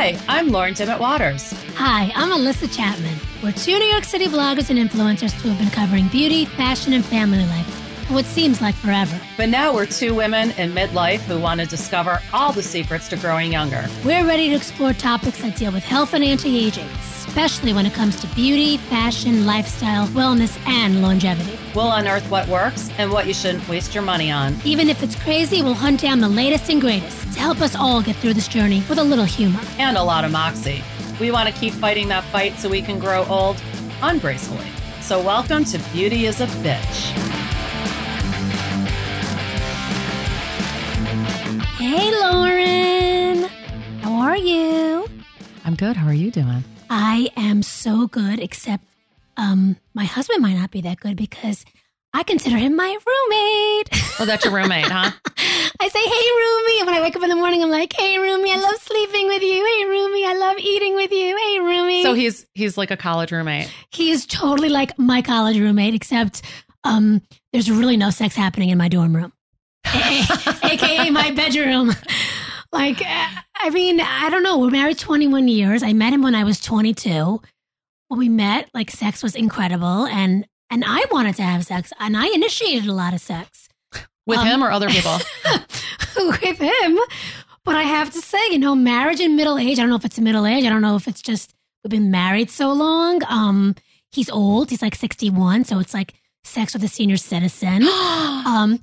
Hi, I'm Lauren Dimmitt Waters. Hi, I'm Melissa Chapman. We're two New York City bloggers and influencers who have been covering beauty, fashion, and family life for what seems like forever. But now we're two women in midlife who want to discover all the secrets to growing younger. We're ready to explore topics that deal with health and anti aging, especially when it comes to beauty, fashion, lifestyle, wellness, and longevity. We'll unearth what works and what you shouldn't waste your money on. Even if it's crazy, we'll hunt down the latest and greatest to help us all get through this journey with a little humor. And a lot of moxie. We want to keep fighting that fight so we can grow old ungracefully. So, welcome to Beauty is a Bitch. Hey, Lauren. How are you? I'm good. How are you doing? I am so good, except um, my husband might not be that good because I consider him my roommate. Oh, that's your roommate, huh? I say, hey, roomie. And when I wake up in the morning, I'm like, hey, roomie, I love sleeping with you. Hey, roomie, I love eating with you. Hey, roomie. So he's he's like a college roommate. he is totally like my college roommate, except um, there's really no sex happening in my dorm room, aka my bedroom. Like, uh, I mean, I don't know. We're married 21 years. I met him when I was 22. When we met, like, sex was incredible, and and I wanted to have sex, and I initiated a lot of sex With Um, him or other people? with him. But I have to say, you know, marriage in middle age. I don't know if it's middle age. I don't know if it's just we've been married so long. Um, he's old. He's like 61, so it's like sex with a senior citizen. Um,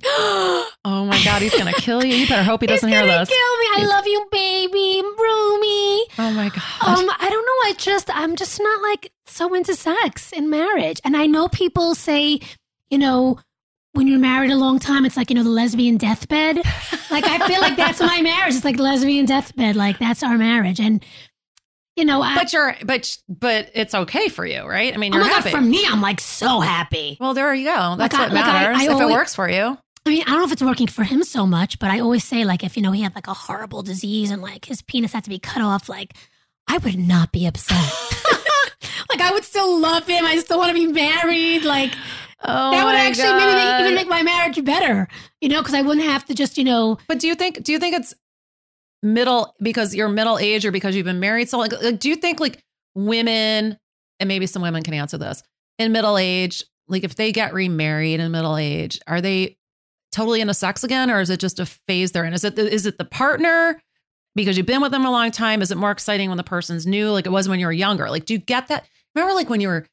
oh my God, he's gonna kill you. You better hope he doesn't hear this. kill me. I He's- love you, baby, roomie. Oh my God. Um, I don't know. I just, I'm just not like so into sex in marriage. And I know people say, you know, when you're married a long time, it's like, you know, the lesbian deathbed. Like, I feel like that's my marriage. It's like lesbian deathbed. Like, that's our marriage. And, you know, I, but you're but but it's okay for you, right? I mean, oh you're my happy. God, for me, I'm like so happy. well, there you go. That's Like, I- what like, I- matters. I if always- it works for you, I mean, I don't know if it's working for him so much, but I always say, like, if, you know, he had like a horrible disease and like his penis had to be cut off, like, I would not be upset. like, I would still love him. I still want to be married. Like, oh that would actually maybe make, even make my marriage better, you know, because I wouldn't have to just, you know, But do you think do you think it's middle because you're middle age or because you've been married so like, like do you think like women and maybe some women can answer this in middle age like if they get remarried in middle age are they totally into sex again or is it just a phase they're in? Is it the, is it the partner because you've been with them a long time is it more exciting when the person's new? Like it was when you were younger. Like do you get that? Remember like when you were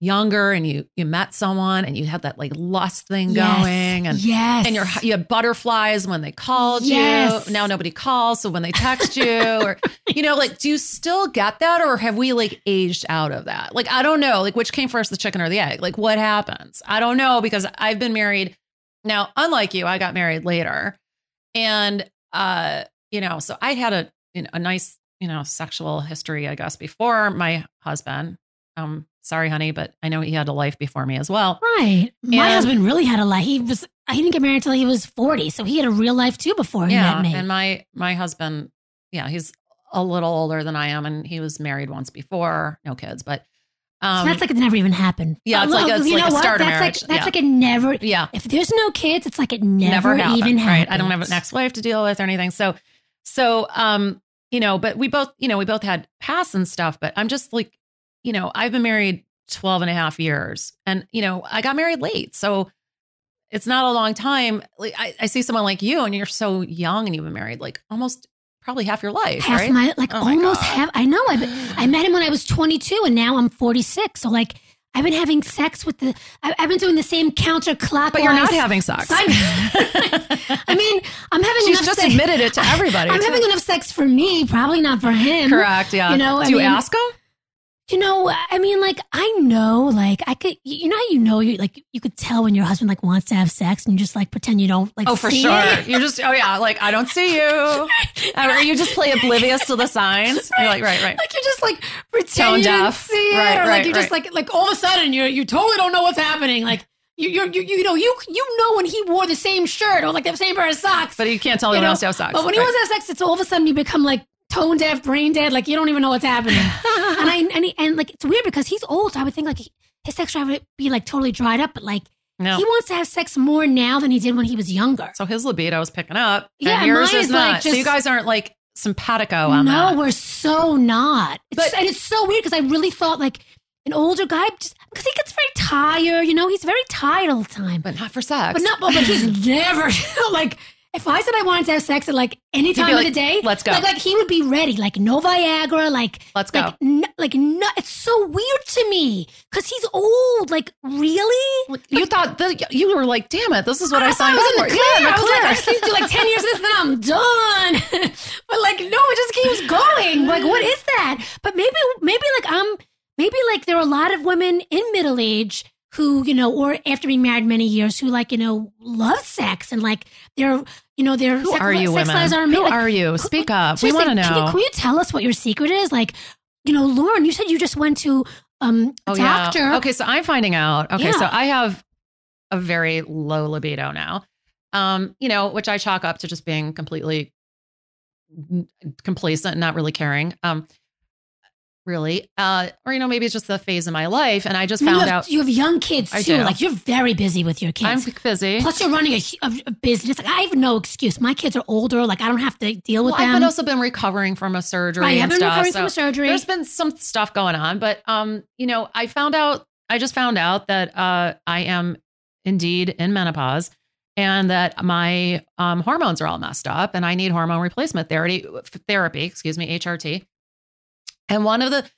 younger and you you met someone and you had that like lust thing yes, going and yes. and you're you had butterflies when they called Yes. you. Now nobody calls, so when they text you, or you know, like, do you still get that, or have we like aged out of that? Like, I don't know, like, which came first, the chicken or the egg? Like, what happens? I don't know because I've been married now. Unlike you, I got married later, and uh, you know, so I had a you know, a nice you know sexual history, I guess, before my husband. Um, sorry, honey, but I know he had a life before me as well. right. My And- husband really had a life. He was, he didn't get married until he was 40. So he had a real life too before he yeah, met me. and my my husband, yeah, he's a little older than I am, and he was married once before, no kids, but um, so that's like it never even happened. yeah, it's like- look, it's you like know a what? that's marriage. Like, that's Yeah. like it never, yeah, if there's no kids, it's like it never, never happened, even happened. right? I don't have an ex-wife to deal with or anything, so so um, you know, but we both, you know, we both had past and stuff, but I'm just like, you know, I've been married 12 and a half years, and you know, I got married late, so it's not a long time. Like I, I see someone like you, and you're so young, and you've been married like almost probably half your life, half right? my like Oh almost God. half. I know. I I met him when I was 22, and now I'm 46. So like I've been having sex with the. I, I've been doing the same counterclockwise. But you're not having sex. I mean, I'm having. She's just sex- admitted it to everybody. I'm too. having enough sex for me, probably not for him. Correct. Yeah. You know, I do you mean- ask him? You know, I mean, like I know, like I could. You know how you know you like you could tell when your husband like wants to have sex, and you just like pretend you don't like. Oh, for see sure. it. You're just. Oh yeah. Like I don't see you. Or you just play oblivious to the signs. You're like right, right. Like you just like pretend Tone you didn't see it, Right, or like right, you just right. like like all of a sudden you you totally don't know what's happening. Like you you you you know you you know when he wore the same shirt or like the same pair of socks. But you can't tell you he know? wants to have sex. But when he Right. wants to have sex, it's all of a sudden you become like tone deaf, brain dead. Like you don't even know what's happening. and I and he, and like it's weird because he's old. So I would think like he, his sex drive would be like totally dried up, but like no. he wants to have sex more now than he did when he was younger. So his libido is picking up. Yeah, and yours mine is is, like, not. so you guys aren't like simpatico on no, that. we're so not. It's, But- and it's so weird because I really thought like an older guy, just because he gets very tired. You know, he's very tired all the time. But not for sex. But not, but he's never like. If I said I wanted to have sex at like any time of the day, "Let's go." Like, like he would be ready. Like no Viagra. Like Let's go. Like, n- like no, it's so weird to me because he's old. Like really? you thought that you were like, damn it, this is what I, I signed I was up in for. the clear. Yeah, the I was like. I just need to do like 10 years of this, then I'm done. but like, no, it just keeps going. Like, what is that? But maybe, maybe like I'm, maybe like there are a lot of women in middle age who, you know, or after being married many years who like, you know, love sex and like they're, you know, their Who sex, are you, sex women? lives are Who like, are you? Speak up. We want to Can you, know. can you tell us what your secret is? Like, you know, Lauren, you said you just went to um, a Oh doctor. yeah. Okay, so I'm finding out. Okay, so I have a very low libido now. Um, you know, which I chalk up to just being completely complacent not really caring. Um really. Uh or you know, maybe it's just the phase in my life and I just mean, you found have, out you have young kids I too. do. Like you're very busy with your kids. I'm busy. Plus, you're running a, a, a business. Like I have no excuse. My kids are older. Like I don't have to deal with Well, I've them. also been recovering from a surgery right, I've been stuff. recovering so from a surgery. there's been some stuff going on, but um, you know, I found out I just found out that uh I am indeed in menopause and that my um hormones are all messed up and I need hormone replacement therapy therapy, excuse me, HRT. And one of the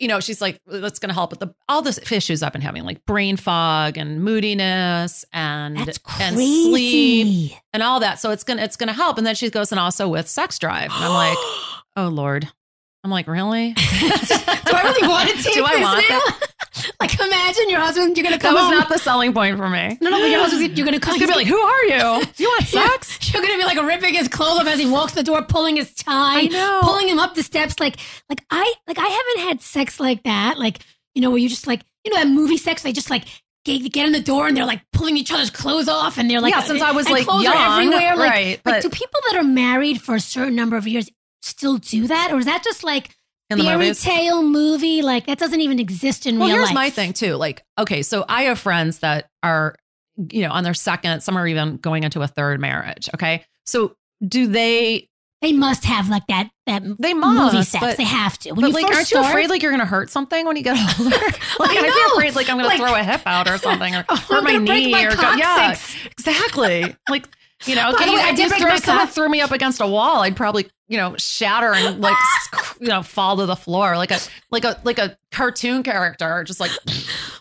you know, she's like, that's going to help with the all the issues I've been having, like brain fog and moodiness and and sleep and all that. So it's gonna it's gonna help. And then she goes and also with sex drive. And I'm like, oh Lord. I'm like, really? do I really want to take Do I want now? like, imagine your husband. You're gonna come. That was home. not the selling point for me. no, no, but your husband. You're gonna come. He's gonna be like, who are you? You want sex? You're gonna be like ripping his clothes off as he walks the door, pulling his tie, I know. pulling him up the steps. Like, like I, like I haven't had sex like that. Like, you know, where you just like, you know, that movie sex. They just like get, get in the door and they're like pulling each other's clothes off, and they're like, yeah, since I was like clothes young, are everywhere. Like, right? like, But do people that are married for a certain number of years still do that, or is that just like in the fairy movies. tale movie? Like that doesn't even exist in Well, real life. Well, here's my thing too. Like, okay, so I have friends that are, you know, on their second, some are even going into a third marriage. Okay. So do they They must have like that that They movie must, sex. but- they have to. When but like, aren't you afraid like you're gonna hurt something when you get older? like I be afraid like I'm gonna Like- throw a hip out or something or Oh, hurt my knee my or go, yeah, exactly. like you know, By can the you, way, I if did throw, someone threw me up against a wall, I'd probably you know shatter and like you know fall to the floor like a like a like a cartoon character, just like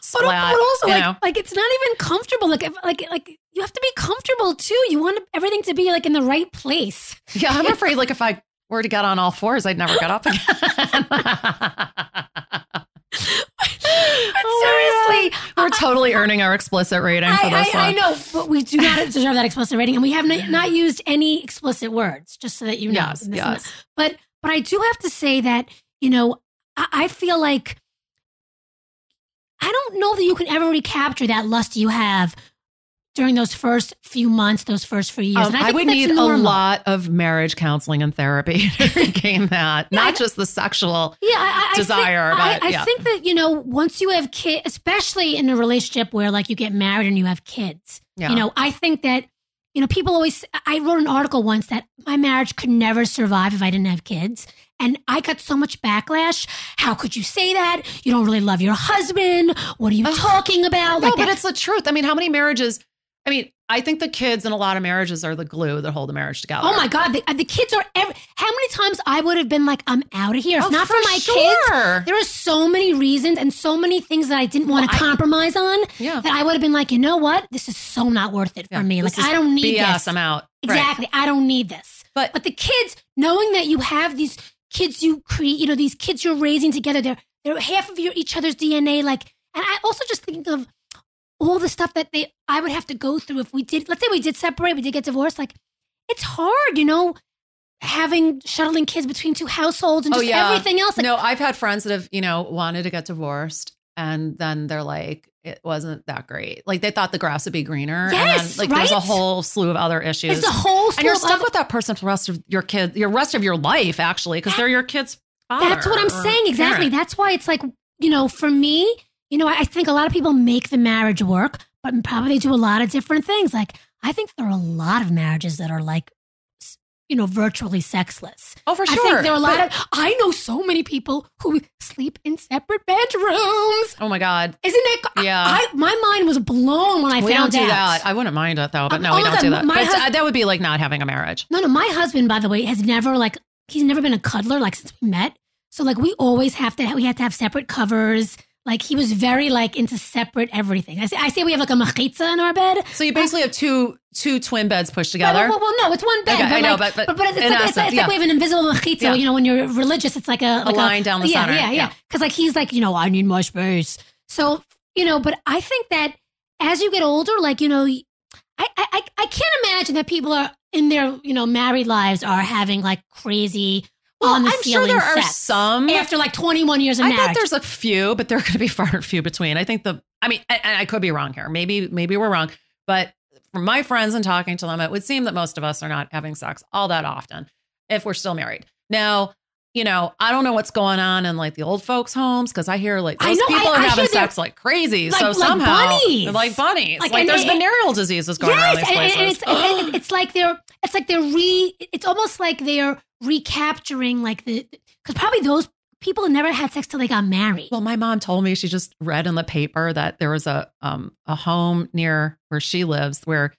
splat. but also, like, know? like it's not even comfortable. Like, if, like, like you have to be comfortable too. You want everything to be like in the right place. Yeah, I'm afraid like if I were to get on all fours, I'd never get up again. But Oh seriously, We're totally earning our explicit rating for this I, I know, but we do not deserve that explicit rating, and we have not, not used any explicit words. Just so that you know. Yes, yes. But but I do have to say that you know I, I feel like I don't know that you can ever recapture that lust you have during those first few months, those first few years. Um, And I, think would need normal. a lot of marriage counseling and therapy to regain that, Yeah, not I- just the sexual. yeah, I, I desire, Think, but I, I think that you know once you have kids, especially in a relationship where like you get married and you have kids. Yeah. You know, I think that you know people always. I wrote an article once that my marriage could never survive if I didn't have kids, and I got so much backlash. How could you say that? You don't really love your husband. What are you talking about? no, Like but it's the truth. I mean, how many marriages? I mean, I think the kids in a lot of marriages are the glue that hold the marriage together. Oh my God! The, uh, the kids are. Every, how many times I would have been like, "I'm out of here." If Oh, not for, my kids, there are so many reasons and so many things that I didn't want to Well, I- compromise on. Yeah. That I would have been like, you know what? This is so not worth it for me. Like I don't need BS. this. I'm out. Right. Exactly. I don't need this. But But the kids, knowing that you have these kids you create, you know, these kids you're raising together, they're they're half of your each other's DNA. Like, and I also just think of all the stuff that they I would have to go through if we did. Let's say we did separate, we did get divorced. Like, it's hard, you know, having shuttling kids between two households and Oh, just yeah. everything else. Like, no, I've had friends that have, you know, wanted to get divorced and then they're like, it wasn't that great. Like they thought the grass would be greener. Yes, and then, like there's a whole slew of other issues. it's a whole. and you're of stuck other- with that person for the rest of your kid, your rest of your life, actually, because they're your kid's father. That's what I'm saying. Exactly. parent. That's why it's like, you know, for me, you know, I I think a lot of people make the marriage work, but probably do a lot of different things. Like, I think there are a lot of marriages that are like, you know, virtually sexless. Oh, for I sure. think there are a lot But- of. I know so many people who sleep in separate bedrooms. Oh my god. Isn't that? Yeah. I, my mind was blown when I we don't found do out. that. I wouldn't mind it though, but Um, no, we don't that- do that. my But hus- uh, that would be like not having a marriage. No, no. My husband, by the way, has never like he's never been a cuddler like since we met. So like we always have to we had to have separate covers. Like he was very like into separate everything. I say, I say we have like a machitza in our bed. So you basically have two two twin beds pushed together. Well, well, well, no, it's one bed. Okay, but I know, like, but- but but, it's, like, essence, like, it's yeah. like we have an invisible machitza. Yeah. You know, when you're religious, it's like a, like line down the yeah, center, Yeah, yeah. yeah. Because like he's like, you know, I need more space. So you know, but I think that as you get older, like you know, I I I, I can't imagine that people are in their you know married lives are having like crazy Well, on the I'm sure ceiling there are some. after like 21 years of I marriage. bet there's a few, but they're going to be far and few between. I think the, I mean, and I could be wrong here. Maybe, maybe we're wrong, but from my friends and talking to them, it would seem that most of us are not having sex all that often if we're still married. Now, you know, I don't know what's going on in like the old folks' homes because I hear like those know, people I- are I having sex like crazy. Like- so like somehow, bunnies. like bunnies. Like, Like, there's it- venereal diseases going on. yes, and, and it's, and it's like they're it's like they're re it's almost like they're recapturing like the because probably those people never had sex till they got married. Well, my mom told me she just read in the paper that there was a um a home near where she lives where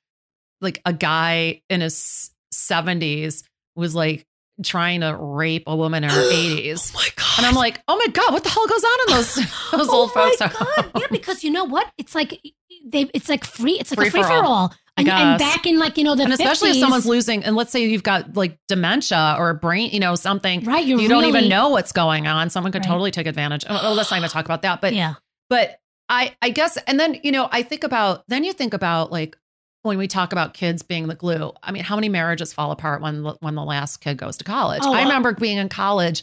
like a guy in his 70s was like trying to rape a woman in her 80s. my god! And I'm like, "Oh my god, what the hell goes on in those those old oh folks?" oh folks?" my god! Yeah, because you know what? It's like they it's like free. It's like Free a free for for all. And, and back in like you know the And especially 50s, if someone's losing and let's say you've got like dementia or a brain, you know, something right, you don't even know what's going on. Someone could Right. totally take advantage. Oh, oh, let's not even talk about that. But yeah, but I I guess and then you know I think about then you think about like when we talk about kids being the glue. I mean, how many marriages fall apart when the- when the last kid goes to college? Oh, I uh, remember being in college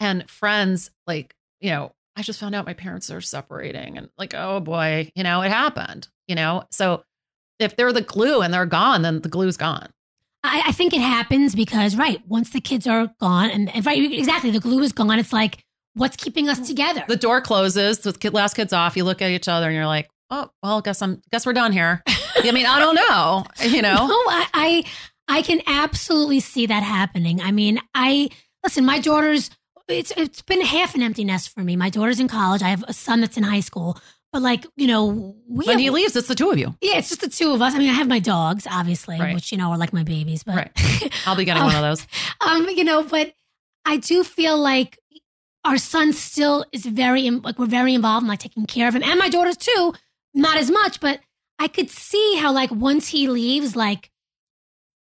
and friends like you know I just found out my parents are separating and like oh boy you know it happened you know so if they're the glue and they're gone then the glue's gone. I, I think it happens because right once the kids are gone and, and right exactly the glue is gone. It's like what's keeping us together. The door closes, the last kid's off. You look at each other and you're like, oh well, guess I'm guess we're done here. I mean, I don't know, you know. No, I, I I can absolutely see that happening. I mean, I listen. My daughter's it's it's been half an empty nest for me. My daughter's in college. I have a son that's in high school. But like you know, we When have- he leaves, it's the two of you. yeah, it's just the two of us. I mean, I have my dogs, obviously, Right. which you know are like my babies. But Right. I'll be getting Oh. one of those. um, you know, but I do feel like our son still is very like we're very involved in like taking care of him, and my daughters too. Not as much, but I could see how like once he leaves, like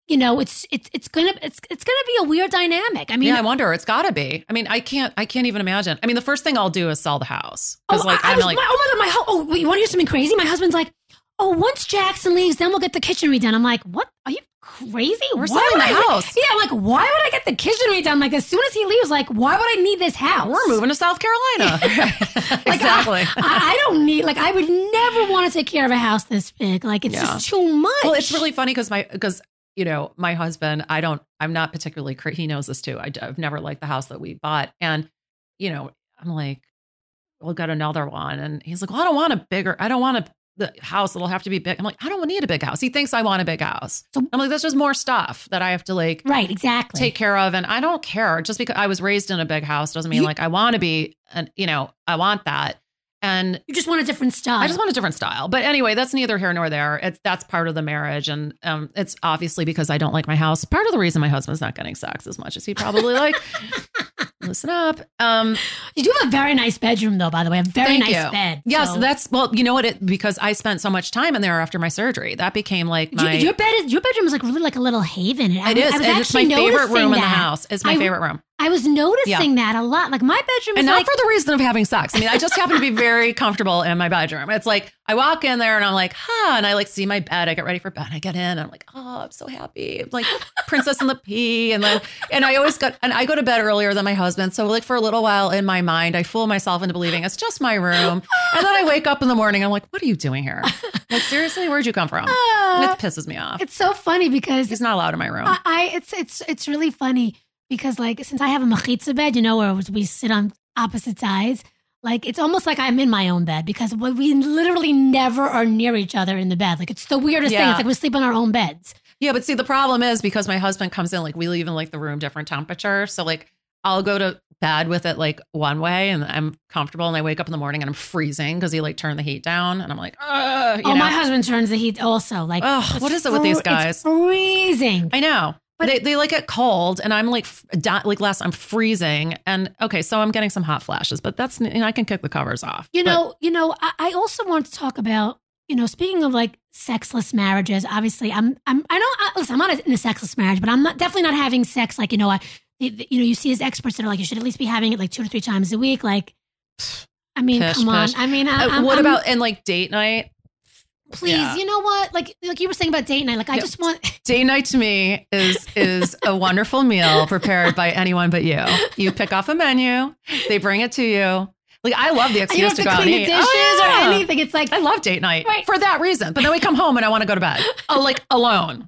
you know, it's it's it's gonna it's it's gonna be a weird dynamic. I mean, yeah, I wonder. It's got to be. I mean, I can't. I can't even imagine. I mean, the first thing I'll do is sell the house oh, like, I, was, like, my, oh my god, my oh, wait, you want to hear something crazy? My husband's like, oh, once Jackson leaves, then we'll get the kitchen redone. I'm like, what? Are you crazy? we're Why selling would the I- house. Yeah, I'm like, why would I get the kitchen redone? Like, as soon as he leaves, like, why would I need this house? We're moving to South Carolina. Like, exactly. I, I don't need like I would never want to take care of a house this big. Like it's Yeah. just too much. well, it's really funny because my because you know my husband. I don't. I'm not particularly. He knows this too. I, have never liked the house that we bought, and you know, I'm like, we'll get another one, and he's like, well, I don't want a bigger. I don't want a the house. It'll have to be big. I'm like, I don't need a big house. He thinks I want a big house. So- I'm like, that's just more stuff that I have to like right, exactly. take care of and i don't care just because i was raised in a big house doesn't mean You- like i want to be and you know i want that and you just want a different style. i just want a different style but anyway that's neither here nor there it's that's part of the marriage and um it's obviously because i don't like my house part of the reason my husband's not getting sex as much as he probably like listen up um you do have a very nice bedroom though, by the way. A very nice you. bed. yes So- that's well you know what it because i spent so much time in there after my surgery that became like Your- my your bed is your bedroom is like really like a little haven. I, it is I was it's my favorite room in the house it's my I- favorite room I was noticing that a lot. Like my bedroom is and not like for the reason of having sex. I mean, I just happen to be very comfortable in my bedroom. It's like I walk in there and I'm like, huh, and I like see my bed. I get ready for bed. I get in. And I'm like, oh, I'm so happy. I'm like Princess and the Pea, and then and I always got and I go to bed earlier than my husband. So like for a little while in my mind, I fool myself into believing it's just my room, and then I wake up in the morning. I'm like, what are you doing here? Like seriously, where'd you come from? It uh, pisses me off. it's so funny because He's not allowed in my room. I, I it's it's it's really funny because like since I have a machitza bed, you know, where we sit on opposite sides, like it's almost like I'm in my own bed because we literally never are near each other in the bed. Like it's the weirdest thing. It's like we sleep on our own beds. Yeah, but see, the problem is because my husband comes in, like we leave in like the room different temperature. So like I'll go to bed with it like one way and I'm comfortable and I wake up in the morning and I'm freezing because he like turned the heat down and I'm like, oh, know? my husband turns the heat also. Like, Ugh, what is it with these guys? It's freezing. I know. But- they, they like it cold and I'm like, like last, I'm freezing. And okay, so I'm getting some hot flashes, but that's, you know, I can kick the covers off. You But- know, you know, I, I also want to talk about, you know, speaking of like sexless marriages. Obviously, I'm, I'm, I don't. I, listen, I'm not in a sexless marriage, but I'm not definitely not having sex. Like, you know, I, you know, you see these experts that are like, you should at least be having it like two to three times a week. Like, I mean, come on. I mean, I, Uh, I'm- what I'm- about, and like date night? Please, Yeah. you know what? Like, like you were saying about date night. Like, I just want. Date night to me is is a wonderful meal prepared by anyone but you. You pick off a menu, they bring it to you. Like I love the excuse to go to out clean and the dishes Oh, yeah. or anything. It's like, I love date night Right. for that reason. But then we come home and I want to go to bed. Oh, like alone.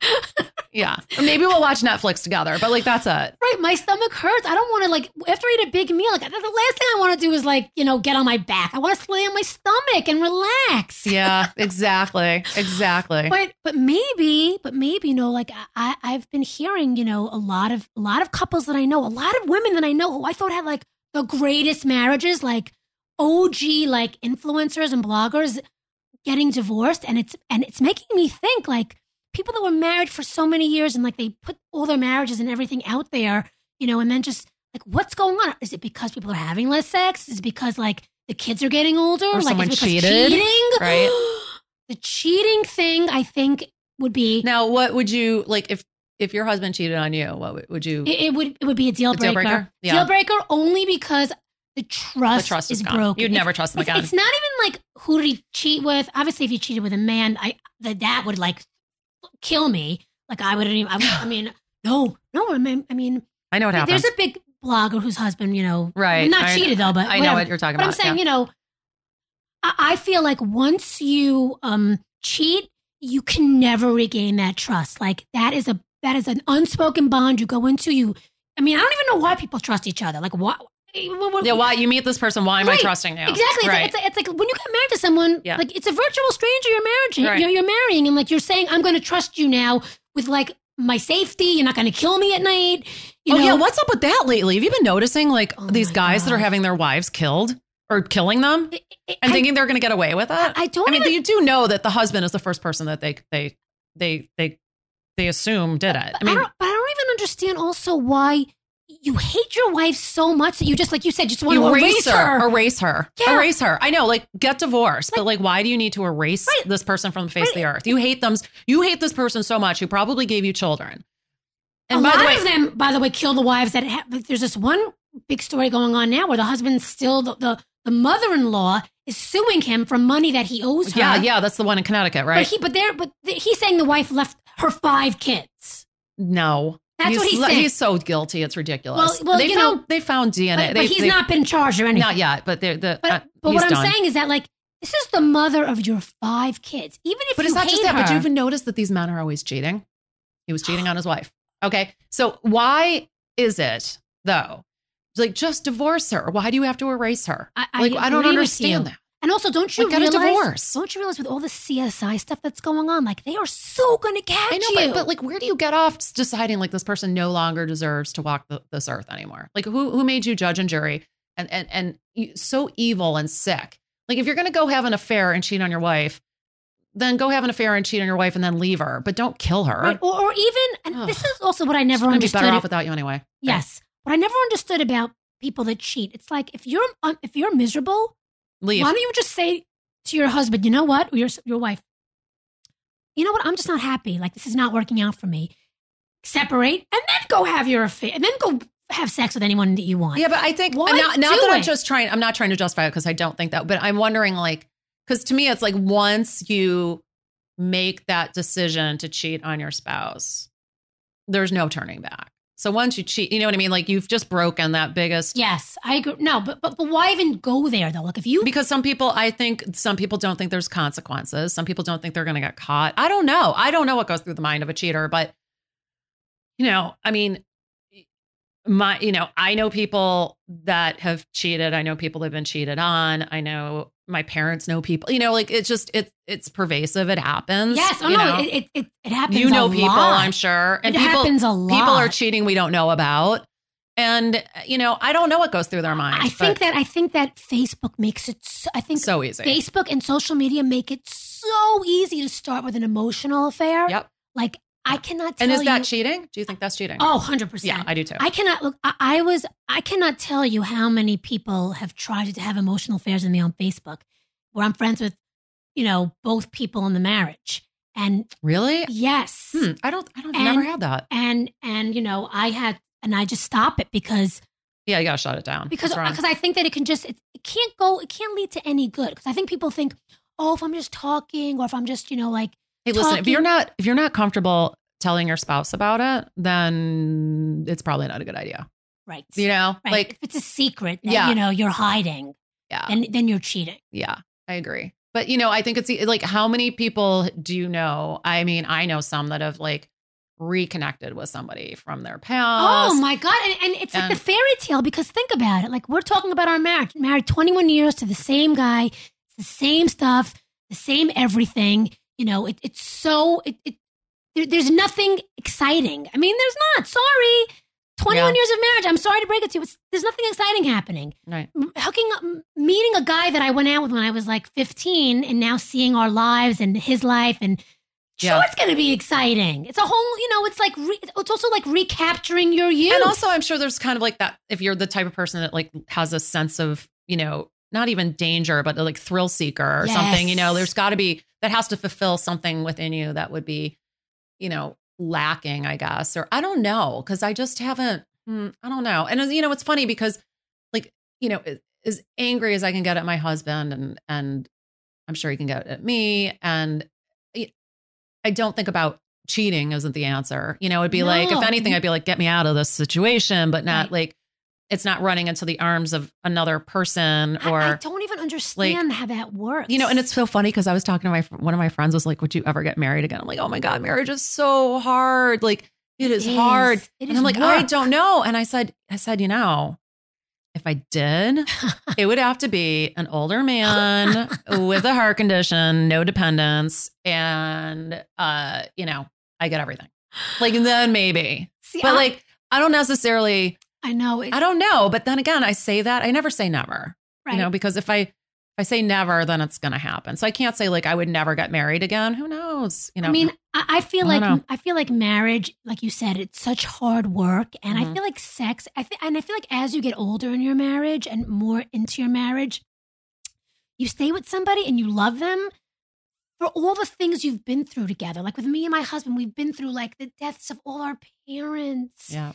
Yeah. Or maybe we'll watch Netflix together. But like that's it. right, my stomach hurts. I don't want to like after I eat a big meal. Like the last thing I want to do is like you know get on my back. I want to lay on my stomach and relax. Yeah, exactly. Exactly. But but maybe but maybe you know like I I've been hearing you know a lot of a lot of couples that I know a lot of women that I know who I thought had like the greatest marriages like OG like influencers and bloggers getting divorced and it's and it's making me think like people that were married for so many years and like they put all their marriages and everything out there you know and then just like what's going on is it because people are having less sex is it because like the kids are getting older Or like someone is it cheated, cheating right? the cheating thing i think would be Now, what would you like if if your husband cheated on you? What would, would you? it, it would it would be a deal A deal breaker. breaker? Yeah. Deal breaker only because the trust, the trust, is is gone. broken. You'd It's- never trust them again. it's not even like who did he cheat with. Obviously, if he cheated with a man, I that that would like kill me. Like I wouldn't even. I, would- I mean, no, no. I mean, I mean, I know what happens. there's a big blogger whose husband, you know, right. not I- cheated though, but I know whatever. what you're talking about. But I'm saying, yeah. you know, I, I feel like once you um cheat, you can never regain that trust. Like that is a that is an unspoken bond you go into. You, I mean, I don't even know why people trust each other. Like what? Yeah, why you meet this person? Why am I trusting you? Exactly. Right. It's, like, it's, like, it's like when you get married to someone, Yeah. like it's a virtual stranger you're marrying. Right. You're, you're marrying, and like you're saying, I'm going to trust you now with like my safety. You're not going to kill me at night. You oh know? yeah, what's up with that lately? Have you been noticing like Oh these guys that are having their wives killed or killing them I- I- and I- thinking they're going to get away with it? I, I don't I mean, even you do know that the husband is the first person that they they they they they assume did it. I I, mean, don't, I don't even understand also why you hate your wife so much that you just, like you said, just want to erase her. erase her, Yeah. erase her. I know, like get divorced, but like, why do you need to erase Right. this person from the face of the earth? You hate them. You hate this person so much who probably gave you children. a And by lot the way, of them, by the way, kill the wives that have. Like, there's this one big story going on now where the husband still the the, the mother-in-law is suing him for money that he owes her. yeah, yeah, that's the one in Connecticut, right? But he, but there, but th- he's saying the wife left her five kids. no, That's he's, what he said. He's so guilty; it's ridiculous. Well- well, they you found know, they found DNA. But, they, he's they- not been charged or anything. not yet, but they're the. But, uh, but he's what I'm done. saying is that like this is the mother of your five kids. Even if But you it's not just that. her, But you've noticed that these men are always cheating. He was cheating on his wife. Okay. So why is it though? Like just divorce her. Why do you have to erase her? I, I, Like I, don't understand that. And also, don't you Like, realize? divorce. Don't you realize with all the CSI stuff that's going on, like they are so going to catch I know, you. but, but like, where do you get off deciding like this person no longer deserves to walk the, this earth anymore? Like, who who made you judge and jury and and and you, so evil and sick? Like, if you're gonna go have an affair and cheat on your wife, then go have an affair and cheat on your wife and then leave her, but don't kill her. Right? Or, or even, and this is also what I never be understood. better off without you anyway. yes, what I never understood about people that cheat. It's like if you're um, if you're miserable, leave. why don't you just say to your husband, you know what, or your your wife, you know what, I'm just not happy. Like this is not working out for me. Separate and then go have your affair, and then go have sex with anyone that you want. Yeah, but I think Why not, not that I'm just trying. I'm not trying to justify it because I don't think that. But I'm wondering, like, because to me, it's like once you make that decision to cheat on your spouse, there's no turning back. So once you cheat, you know what I mean? Like you've just broken that biggest. Yes, I agree. No, but but but why even go there though? Like if you Because some people, I think some people don't think there's consequences. Some people don't think they're going to get caught. I don't know. I don't know what goes through the mind of a cheater, but you know, I mean, my, you know, I know people that have cheated. I know people that have been cheated on. I know my parents know people. You know, like it's just it's it's pervasive. It happens. Yes. Oh you no, know? it, it, it, happens. you know people, lot. I'm sure, and it people happens a lot. people are cheating we don't know about, and you know, I don't know what goes through their mind I think that I think that Facebook makes it. So, I think so easy. Facebook and social media make it so easy to start with an emotional affair. Yep. Like I cannot tell you. And is that you. cheating? Do you think that's cheating? oh, 100 percent. yeah, I do too. I cannot look. I, I was. I cannot tell you how many people have tried to have emotional affairs with me on Facebook, where I'm friends with, you know, both people in the marriage. And really? yes, Hmm, I don't. I don't. And- never had that. and and you know, I had, and I just stop it because Yeah, you gotta shut it down. because because I think that it can just it, it can't go. It can't lead to any good. Because I think people think, oh, if I'm just talking or if I'm just you know like Hey, listen, if you're not if you're not comfortable telling your spouse about it, then it's probably not a good idea. right, You know? right. Like, if it's a secret that Yeah. you know you're hiding, yeah. And then you're cheating. yeah, I agree. But you know, I think it's like how many people do you know? I mean, I know some that have like reconnected with somebody from their oh past. Oh my god! And, and it's like the fairy tale because think about it. Like we're talking about our marriage, married 21 years to the same guy, it's the same stuff, the same everything. You know, it, it's so it, it there, there's nothing exciting. I mean, there's not. Sorry, 21 Yeah. years of marriage. I'm sorry to break it to you. It's, there's nothing exciting happening. Right. Hooking up, meeting a guy that I went out with when I was like 15, and now seeing our lives and his life and. Sure, Yeah. it's going to be exciting. It's a whole, you know, it's like, re- it's also like recapturing your youth. And also, I'm sure there's kind of like that if you're the type of person that like has a sense of, you know, not even danger, but like thrill seeker or something, you know, there's got to be that has to fulfill something within you that would be, you know, lacking, I guess, or I don't know, because I just haven't, hmm, I don't know. And, you know, it's funny because, like, you know, as angry as I can get at my husband and, and I'm sure he can get at me. And I- I don't think about cheating isn't the answer. You know, it'd be like, if anything, I'd be like, get me out of this situation, but not Right. like, it's not running into the arms of another person I- or, I, don't understand how that works. you know, and it's so funny because I was talking to my one of my friends was like, "Would you ever get married again?" I'm like, "Oh my god, marriage is so hard. Like it is, It is. hard." It and is I'm like, "I don't know." And I said, "I said, you know, if I did, it would have to be an older man with a heart condition, no dependence, and uh, you know, I get everything. Like then maybe, See, but I, like." I don't necessarily, I know it, I don't know. But then again, I say that I never say never right. you know because if i if i say never then it's gonna happen so i can't say like i would never get married again who knows you know I mean, I, I feel I like know. I feel like marriage, like you said, it's such hard work, and I Mhm. feel like sex. I feel, and I feel like as you get older in your marriage and more into your marriage, you stay with somebody and you love them for all the things you've been through together. Like with me and my husband, we've been through like the deaths of all our parents. yeah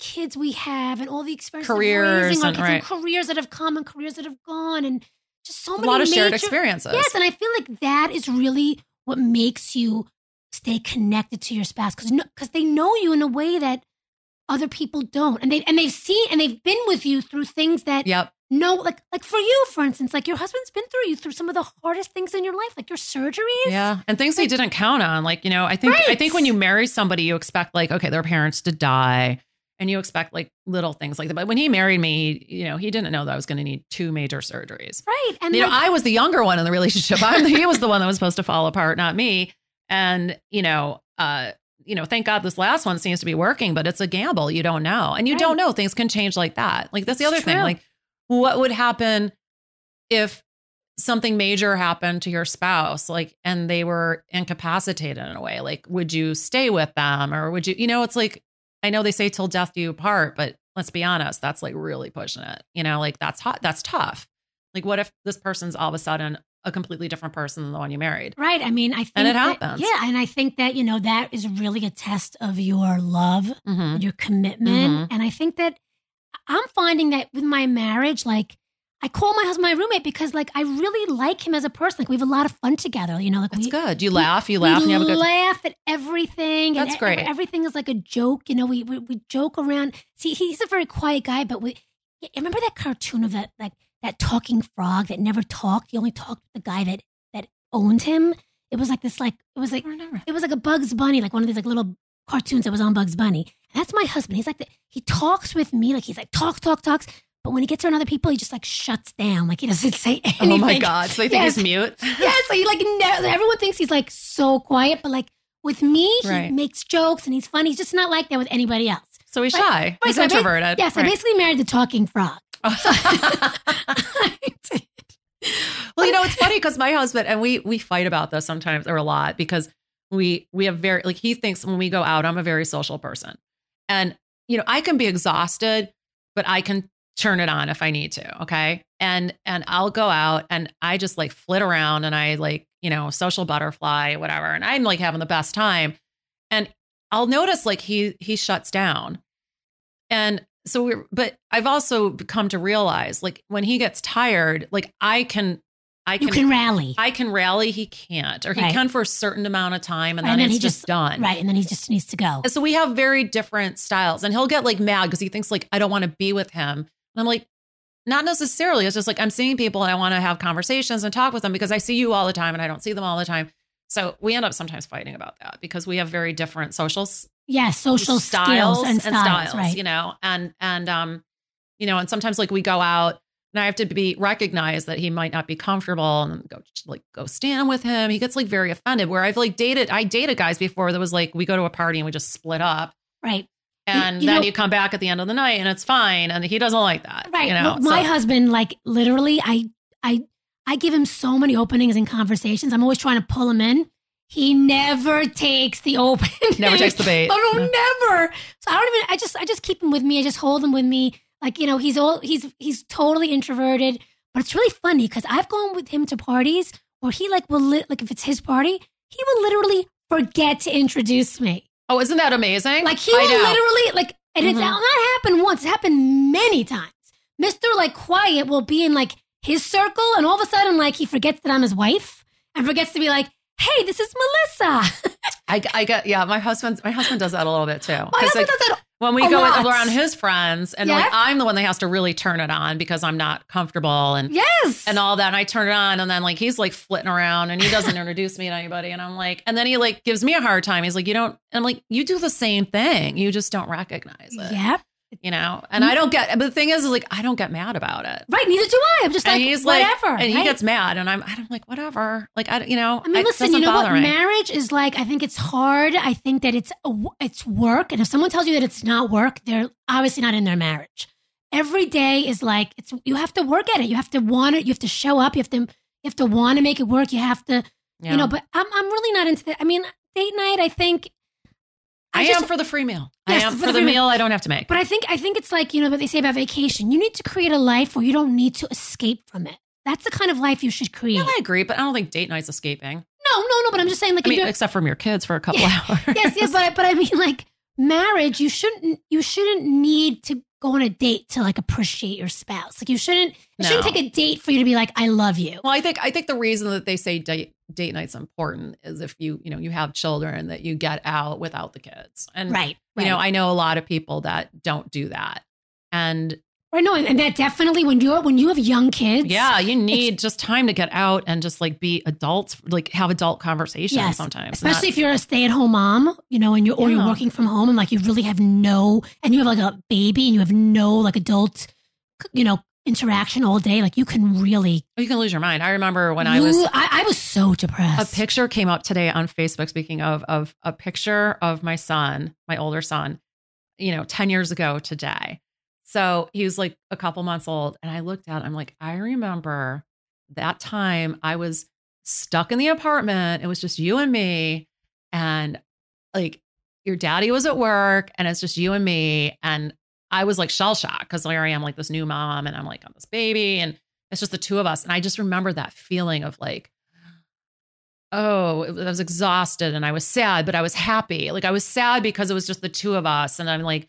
kids we have and all the experiences Careers of raising our and- right. and careers that have come and careers that have gone and just so a many lot of shared experiences. Yes, and I feel like that is really what makes you stay connected to your spouse because because they know you in a way that other people don't, and they and they've seen and they've been with you through things that yep. no like like for you for instance like your husband's been through you through some of the hardest things in your life like your surgeries. Yeah and things he didn't count on like you know i think i think when you marry somebody you expect like okay their parents to die and you expect like little things like that but when he married me you know he didn't know that i was going to need two major surgeries right and you like, know, I was the younger one in the relationship. I'm he was the one that was supposed to fall apart, not me. And you know, uh, you know, thank God this last one seems to be working, but it's a gamble. You don't know, and you don't know things can change like that. Like that's the other thing. Like, what would happen if something major happened to your spouse, like, and they were incapacitated in a way? Like, would you stay with them, or would you? You know, it's like I know they say till death do you part, but let's be honest, that's like really pushing it. You know, like that's hot. That's tough. Like, what if this person's all of a sudden a completely different person than the one you married? Right. I mean, I think And it that- happens. yeah, and I think that you know that is really a test of your love, Mm-hmm. your commitment, Mhm. and I think that I'm finding that with my marriage, like I call my husband my roommate because like I really like him as a person. Like we have a lot of fun together. You know, like That's we good. You laugh, you laugh, and you have a good. laugh at everything. That's e- great. Everything is like a joke. You know, we we, we joke around. See, he's a very quiet guy, but we remember that cartoon of that like that talking frog that never talked. He only talked with the guy that that owned him. It was like this, like it was like it was like a Bugs Bunny, like one of these like little cartoons that was on Bugs Bunny. And that's my husband. He's like the he talks with me like he's like talks, talk, talks. But when he gets around other people, he just like shuts down. Like he doesn't say anything. Oh my god! So they think Yes. he's mute. Yeah, so he like ne- everyone thinks he's like so quiet, but like with me, he Right. makes jokes and he's funny. He's just not like that with anybody else. So he's Right. shy. He's so introverted. Yes, I Right. basically married the talking frog. well, you know, it's funny because my husband and we we fight about this sometimes or a lot because we we have very like he thinks when we go out, I'm a very social person, and you know, I can be exhausted, but I can turn it on if I need to. Okay, and and I'll go out and I just like flit around and I like you know social butterfly whatever, and I'm like having the best time, and I'll notice like he he shuts down, and so we're but I've also come to realize like when he gets tired, like I can I You can, can rally. I can rally, he can't, or he Right. can for a certain amount of time and Right, then and then it's he just, just- done. right. And then he just needs to go. So we have very different styles. And he'll get like mad because he thinks like I don't want to be with him. And I'm like, not necessarily. It's just like I'm seeing people and I want to have conversations and talk with them because I see you all the time and I don't see them all the time. So we end up sometimes fighting about that because we have very different social Yeah, social styles and styles, right? you know, and and um, you know, and sometimes like we go out and I have to be recognize that he might not be comfortable and go like go stand with him. He gets like very offended. Where I've like dated, I dated guys before that was like we go to a party and we just split up, right. And you then know- you come back at the end of the night and it's fine, and he doesn't like that, Right. You know, my So- husband, like literally, I I I give him so many openings and conversations. I'm always trying to pull him in. He never takes the open. never takes the bait. Oh no, No. never. So I don't even. I just I just keep him with me. I just hold him with me. Like you know, he's all he's he's totally introverted. But it's really funny because I've gone with him to parties where he like will li- like if it's his party, he will literally forget to introduce me. Oh, isn't that amazing? Like he will literally like, and it's Mhm. not happened once. It's happened many times. Mister like quiet will be in like his circle, and all of a sudden like he forgets that I'm his wife and forgets to be like, "Hey, this is Melissa." I, I get yeah. My husband my husband does that a little bit too. My husband like, does that. When we a go lot. around his friends and Yeah. like I'm the one that has to really turn it on because I'm not comfortable and Yes. and all that and I turn it on and then like he's like flitting around and he doesn't introduce me to anybody and I'm like and then he like gives me a hard time he's like you don't and I'm like you do the same thing you just don't recognize it Yep. You know and I don't get but the thing is, is like I don't get mad about it Right. Neither do I. I'm just and like he's like whatever. and he gets mad and I'm I'm like whatever like I you know I mean, listen. You know what? me. Marriage is like. I think it's hard. I think that it's it's work, and if someone tells you that it's not work, they're obviously not in their marriage. Every day is like it's. You have to work at it. You have to want it. You have to show up. You have to. You have to want to make it work. You have to. Yeah. You know. But I'm. I'm really not into that. I mean, date night. I think. I, just- am for the free meal Yes, I am for the the meal. meal I don't have to make But I think. I think it's like you know what they say about vacation. You need to create a life where you don't need to escape from it. That's the kind of life you should create. yeah I agree but I don't think date night's escaping No, no, no. But I'm just saying, like, I mean, except from your kids for a couple Yeah. hours. yes, yes, but but I mean, like marriage, you shouldn't you shouldn't need to go on a date to like appreciate your spouse. Like you shouldn't it shouldn't take a date for you to be like, I love you. Well, I think I think the reason that they say date date night's important is if you you know you have children that you get out without the kids, and Right. you know. I know a lot of people that don't do that, and Right, no, and that definitely when you're when you have young kids, yeah, you need just time to get out and just like be adults, like have adult conversations Yes, sometimes, especially if you're a stay-at-home mom, you know, and you're or you're working from home and like you really have no and you have like a baby and you have no like adult, you know, interaction all day. Like you can really. you can lose your mind. I remember when I was I, I was so depressed. a picture came up today on Facebook. Speaking of of a picture of my son, my older son, you know, ten years ago today. So he was like a couple months old, and I looked at. I'm like, I remember that time I was stuck in the apartment. It was just you and me, and like your daddy was at work, and it's just you and me, and I was like shell shocked because here I am, like this new mom, and I'm like on this baby, and it's just the two of us, and I just remember that feeling of like oh, it was- I was exhausted and I was sad, but I was happy. Like I was sad because it was just the two of us. And I'm like,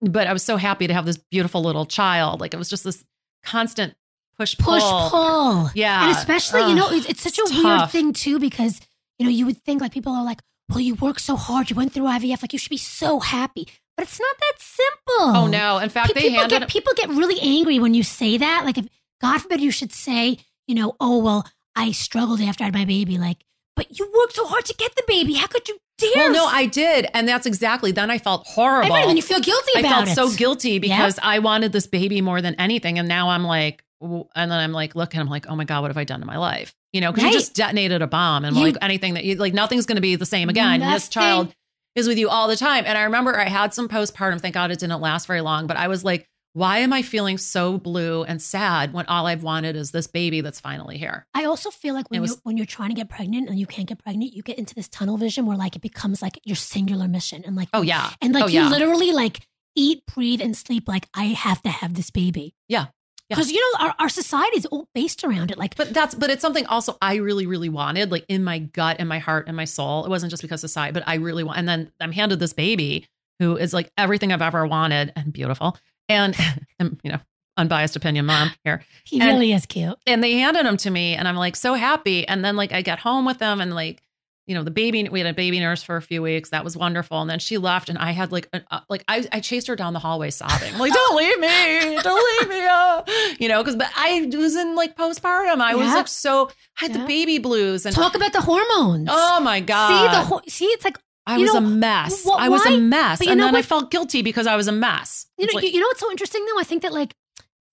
but I was so happy to have this beautiful little child. Like it was just this constant push pull. push pull. Yeah. And especially, you know, it's, it's such a it's weird thing too, because, you know, you would think like people are like, well, you work so hard, you went through IVF, like you should be so happy. But it's not that simple. Oh no. In fact, Pe- they people get people get really angry when you say that. Like if God forbid you should say, you know, oh well, I struggled after I had my baby. Like but you worked so hard to get the baby. How could you dare? Well, no, I did, and that's exactly. Then I felt horrible. Right, and you feel guilty I felt it. so guilty because I wanted this baby more than anything, and now I'm like, and then I'm like, looking, I'm like, oh my god, what have I done to my life? You know, because Right. you just detonated a bomb, and You- like anything that you like, nothing's going to be the same again. And this child is with you all the time, and I remember I had some postpartum. Thank God it didn't last very long, but I was like. Why am I feeling so blue and sad when all I've wanted is this baby that's finally here? I also feel like when was- you when you're trying to get pregnant and you can't get pregnant, you get into this tunnel vision where like it becomes like your singular mission and like Oh yeah, and like oh, you yeah. literally like eat, breathe, and sleep like I have to have this baby. Yeah. Yeah. Because you know our, our society is all based around it. Like But that's but it's something also I really really wanted like in my gut and my heart and my soul. It wasn't just because of society, but I really want. And then I'm handed this baby who is like everything I've ever wanted and beautiful and, and you know unbiased opinion mom here. he and- really is cute. And they handed him to me and I'm like so happy. And then like I get home with them and like you know the baby we had a baby nurse for a few weeks. That was wonderful. And then she left and i had like a, uh, like I, I chased her down the hallway sobbing. Like don't leave me. Don't leave me. Uh, you know because but i was in like postpartum. I was like so i had Yeah. the baby blues and Talk about the hormones. oh my god see the ho- see it's like i was know, a mess. i was a mess. And then i felt guilty because i was a mess. You It's know like- you, you know what's so interesting though. I think that like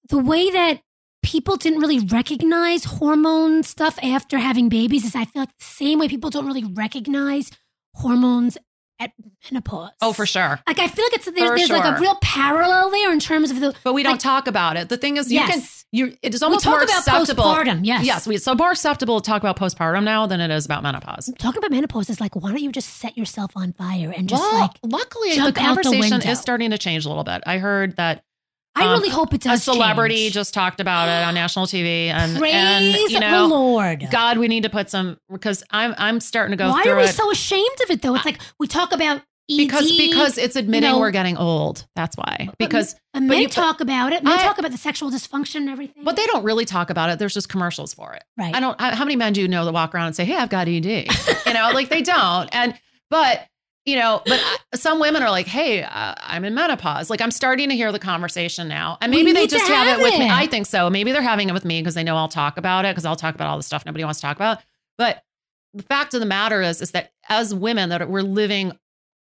the way that people didn't really recognize hormone stuff after having babies is I feel like the same way people don't really recognize hormones at menopause. oh for sure Like I feel like it's there's, there's like a real parallel there in terms of the but we don't like- talk about it the thing is you can yes. you it is We almost talk more about acceptable postpartum. Yes. yes we, so more acceptable to talk about postpartum now than it is about menopause Talking about menopause is like, why don't you just set yourself on fire and just well, like? luckily the out the conversation is starting to change a little bit. I heard that I um, really hope it does. a celebrity change. just talked about it on national TV, and praise and you the know, Lord. God, we need to put some because I'm I'm starting to go Why through are we it so ashamed of it though? It's like we talk about ED, because because it's admitting know- we're getting old. That's why because but men you- talk about it. Men I- talk about the sexual dysfunction and everything. but they don't really talk about it. There's just commercials for it. right. I don't. How how many men do you know that walk around and say, "Hey, I've got ED"? you know, like they don't. And but you know, but I- some women are like, "Hey, uh, I'm in menopause." Like I'm starting to hear the conversation now, and maybe they just have, have it with me. I think so. Maybe they're having it with me because they know I'll talk about it because I'll talk about all the stuff nobody wants to talk about. But the fact of the matter is, is that as women, that we're living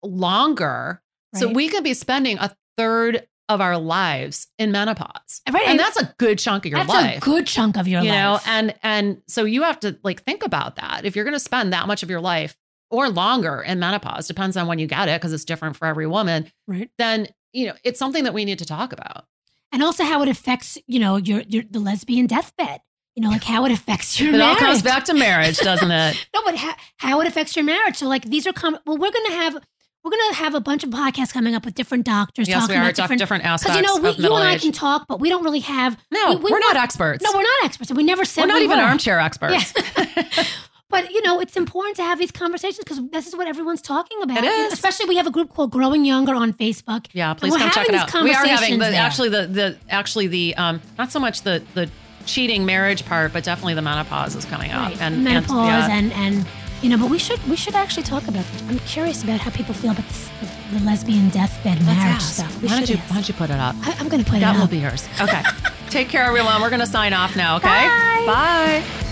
longer, so we could be spending a third of our lives in menopause, Right, and that's a good chunk of your That's life a good chunk of your you life. know and and so you have to like think about that if you're going to spend that much of your life or longer in menopause depends on when you get it because it's different for every woman right. then you know it's something that we need to talk about And also how it affects, you know, your your the lesbian deathbed. You know, like how it affects your it all marriage. comes back to marriage doesn't it No, but how, how it affects your marriage. So like these are com- well, we're gonna have we're gonna have a bunch of podcasts coming up with different doctors yes talking we are about different different because you know we, you and I can talk, but we don't really have. no we- we, we- are not experts No, we're not experts, we never said We're not we even were. armchair experts Yeah. But you know, it's important to have these conversations because this is what everyone's talking about. It know. Especially we have a group called Growing Younger on Facebook. Yeah, please come check it out. We are having the actually the the actually the um not so much the the cheating marriage part, but definitely the menopause is coming up Right. and menopause and, yeah. and, and you know, but we should we should actually talk about. This. I'm curious about how people feel about this, the, the lesbian deathbed Let's marriage ask. stuff. We Why don't you ask. why don't you put it up? I, I'm going to put That it up. That will be yours. Okay. Take care, everyone. We're going to sign off now, okay? Bye. Bye.